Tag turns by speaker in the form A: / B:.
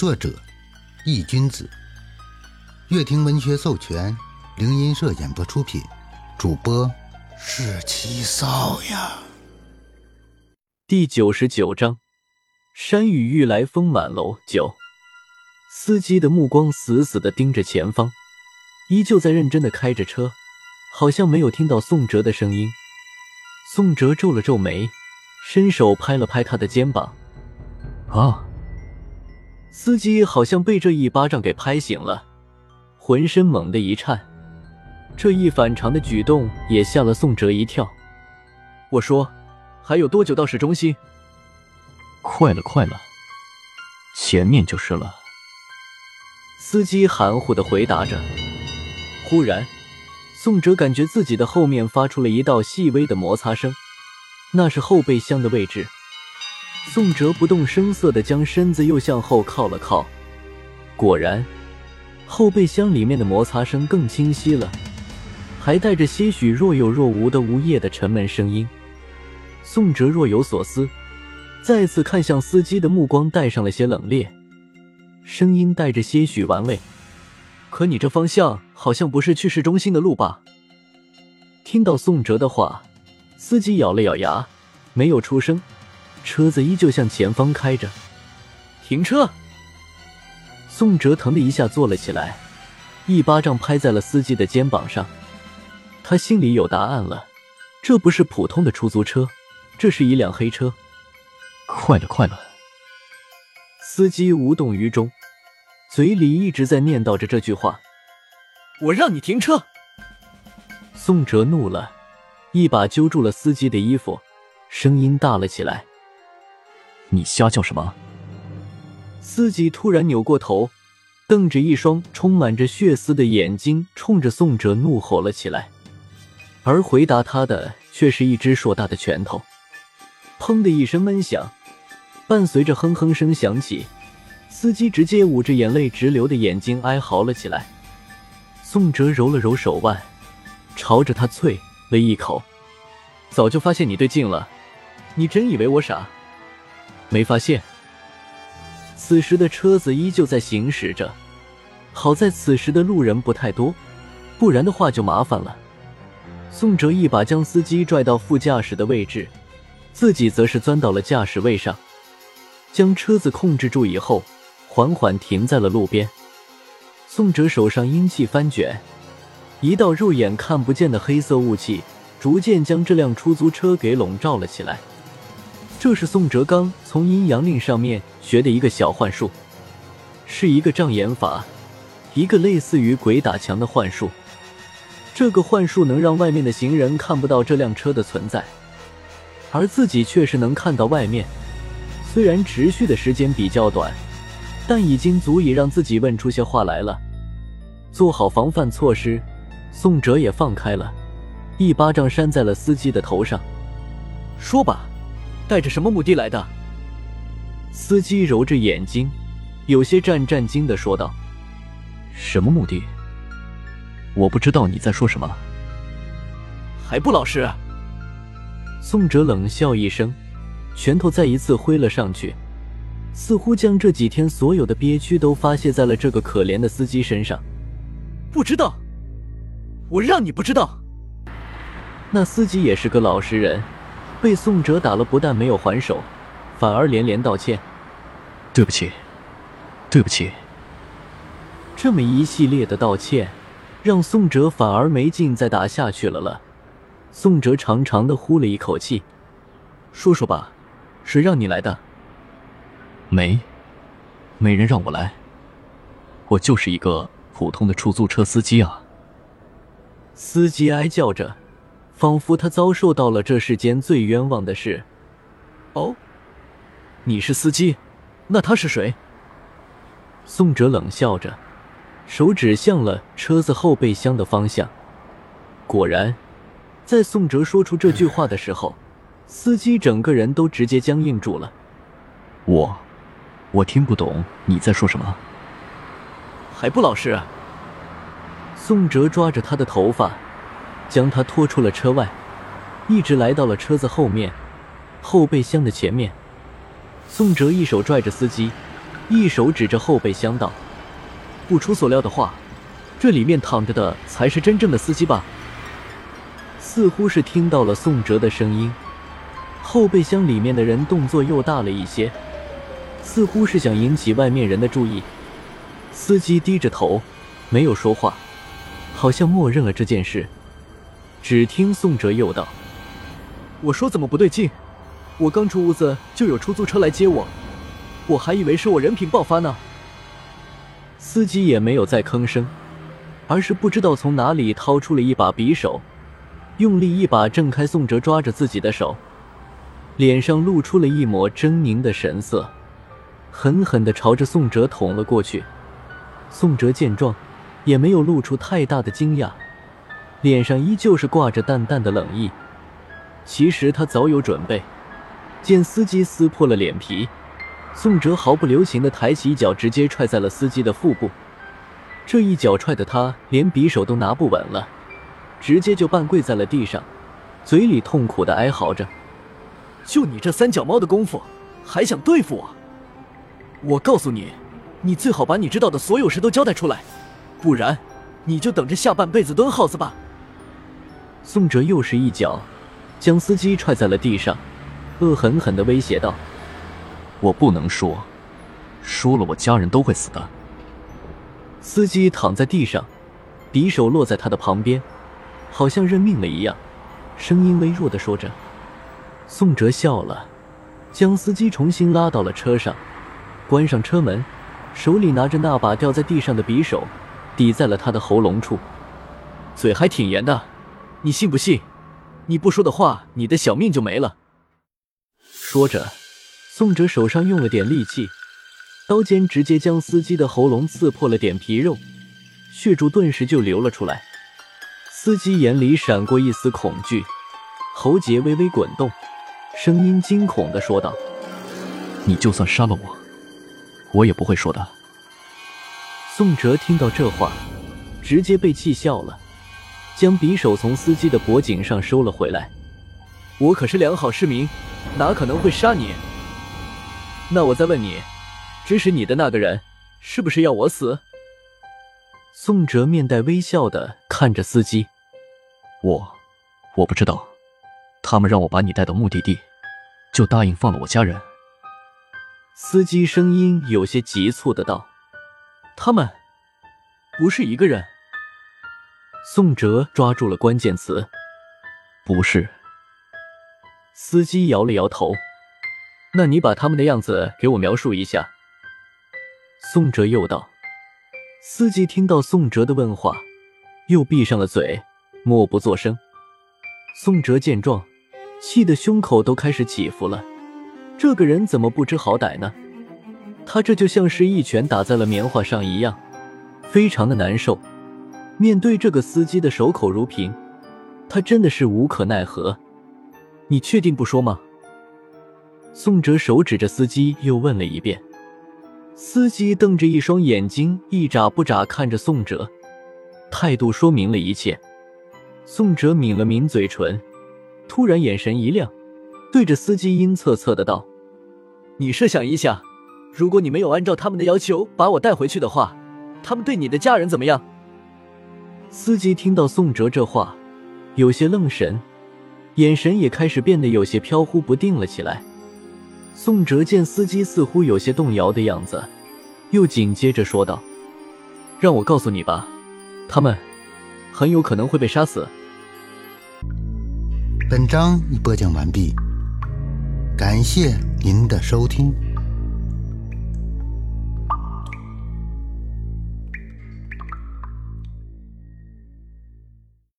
A: 作者：易君子，乐亭文学授权，灵音社演播出品，主播是七少呀。
B: 第九十九章：山雨欲来风满楼。九司机的目光死死的盯着前方，依旧在认真的开着车，好像没有听到宋哲的声音。宋哲皱了皱眉，伸手拍了拍他的肩膀：“
C: 啊！”
B: 司机好像被这一巴掌给拍醒了，浑身猛地一颤。这一反常的举动也吓了宋哲一跳。我说：“还有多久到市中心？”“
C: 快了，快了，前面就是了。”
B: 司机含糊的回答着。忽然，宋哲感觉自己的后面发出了一道细微的摩擦声，那是后备箱的位置。宋哲不动声色的将身子又向后靠了靠，果然，后备箱里面的摩擦声更清晰了，还带着些许若有若无的呜咽的沉闷声音。宋哲若有所思，再次看向司机的目光带上了些冷冽，声音带着些许玩味：“可你这方向好像不是去市中心的路吧？”听到宋哲的话，司机咬了咬牙，没有出声。车子依旧向前方开着，停车！宋哲疼的一下坐了起来，一巴掌拍在了司机的肩膀上。他心里有答案了，这不是普通的出租车，这是一辆黑车。
C: 快了，快了！
B: 司机无动于衷，嘴里一直在念叨着这句话：“我让你停车！”宋哲怒了，一把揪住了司机的衣服，声音大了起来。
C: 你瞎叫什么？
B: 司机突然扭过头，瞪着一双充满着血丝的眼睛，冲着宋哲怒吼了起来。而回答他的却是一只硕大的拳头。砰的一声闷响，伴随着哼哼声响起，司机直接捂着眼泪直流的眼睛哀嚎了起来。宋哲揉了揉手腕，朝着他啐了一口：“早就发现你对劲了，你真以为我傻？”没发现，此时的车子依旧在行驶着。好在此时的路人不太多，不然的话就麻烦了。宋哲一把将司机拽到副驾驶的位置，自己则是钻到了驾驶位上，将车子控制住以后，缓缓停在了路边。宋哲手上阴气翻卷，一道肉眼看不见的黑色雾气逐渐将这辆出租车给笼罩了起来。这是宋哲刚从阴阳令上面学的一个小幻术，是一个障眼法，一个类似于鬼打墙的幻术。这个幻术能让外面的行人看不到这辆车的存在，而自己却是能看到外面。虽然持续的时间比较短，但已经足以让自己问出些话来了。做好防范措施，宋哲也放开了，一巴掌扇在了司机的头上，说吧。带着什么目的来的？司机揉着眼睛，有些战战兢的说道：“
C: 什么目的？我不知道你在说什么。”
B: 还不老实！宋哲冷笑一声，拳头再一次挥了上去，似乎将这几天所有的憋屈都发泄在了这个可怜的司机身上。不知道？我让你不知道！那司机也是个老实人。被宋哲打了，不但没有还手，反而连连道歉：“
C: 对不起，对不起。”
B: 这么一系列的道歉，让宋哲反而没劲再打下去了了。宋哲长长的呼了一口气：“说说吧，谁让你来的？”“
C: 没，没人让我来，我就是一个普通的出租车司机啊。”
B: 司机哀叫着。仿佛他遭受到了这世间最冤枉的事。哦，你是司机，那他是谁？宋哲冷笑着，手指向了车子后备箱的方向。果然，在宋哲说出这句话的时候，司机整个人都直接僵硬住了。
C: 我，我听不懂你在说什么。
B: 还不老实？宋哲抓着他的头发。将他拖出了车外，一直来到了车子后面，后备箱的前面。宋哲一手拽着司机，一手指着后备箱道：“不出所料的话，这里面躺着的才是真正的司机吧？”似乎是听到了宋哲的声音，后备箱里面的人动作又大了一些，似乎是想引起外面人的注意。司机低着头，没有说话，好像默认了这件事。只听宋哲又道：“我说怎么不对劲？我刚出屋子就有出租车来接我，我还以为是我人品爆发呢。”司机也没有再吭声，而是不知道从哪里掏出了一把匕首。用力一把挣开宋哲抓着自己的手，脸上露出了一抹狰狞的神色，狠狠地朝着宋哲捅了过去。宋哲见状，也没有露出太大的惊讶，脸上依旧是挂着淡淡的冷意。其实他早有准备，见司机撕破了脸皮，宋哲毫不留情地抬起一脚，直接踹在了司机的腹部。这一脚踹的他连匕首都拿不稳了。直接就半跪在了地上，嘴里痛苦的哀嚎着：“就你这三脚猫的功夫，还想对付我？我告诉你，你最好把你知道的所有事都交代出来，不然你就等着下半辈子蹲耗子吧。”宋哲又是一脚将司机踹在了地上，恶狠狠的威胁道：“
C: 我不能说，说了我家人都会死的。”
B: 司机躺在地上，匕首落在他的旁边。好像认命了一样，声音微弱的说着。宋哲笑了，将司机重新拉到了车上，关上车门，手里拿着那把掉在地上的匕首，抵在了他的喉咙处。嘴还挺严的，你信不信？你不说的话，你的小命就没了。说着，宋哲手上用了点力气，刀尖直接将司机的喉咙刺破了点皮肉，血珠顿时就流了出来。司机眼里闪过一丝恐惧，喉结微微滚动，声音惊恐的说道：“
C: 你就算杀了我，我也不会说的。”
B: 宋哲听到这话，直接被气笑了，将匕首从司机的脖颈上收了回来。“我可是良好市民，哪可能会杀你？那我再问你，指使你的那个人，是不是要我死？”宋哲面带微笑的看着司机，
C: 我我不知道，他们让我把你带到目的地，就答应放了我家人。
B: 司机声音有些急促的道：“他们不是一个人。”宋哲抓住了关键词：“
C: 不是。”
B: 司机摇了摇头：“那你把他们的样子给我描述一下。”宋哲又道。司机听到宋哲的问话，又闭上了嘴，默不作声。宋哲见状，气得胸口都开始起伏了。这个人怎么不知好歹呢？他这就像是一拳打在了棉花上一样，非常的难受。面对这个司机的守口如瓶，他真的是无可奈何。你确定不说吗？宋哲手指着司机，又问了一遍。司机瞪着一双眼睛，一眨不眨看着宋哲，态度说明了一切。宋哲抿了抿嘴唇，突然眼神一亮，对着司机阴恻恻的道：“你设想一下，如果你没有按照他们的要求把我带回去的话，他们对你的家人怎么样？”司机听到宋哲这话，有些愣神，眼神也开始变得有些飘忽不定了起来。宋哲见司机似乎有些动摇的样子，又紧接着说道：“让我告诉你吧，他们很有可能会被杀死。”
A: 本章已播讲完毕，感谢您的收听。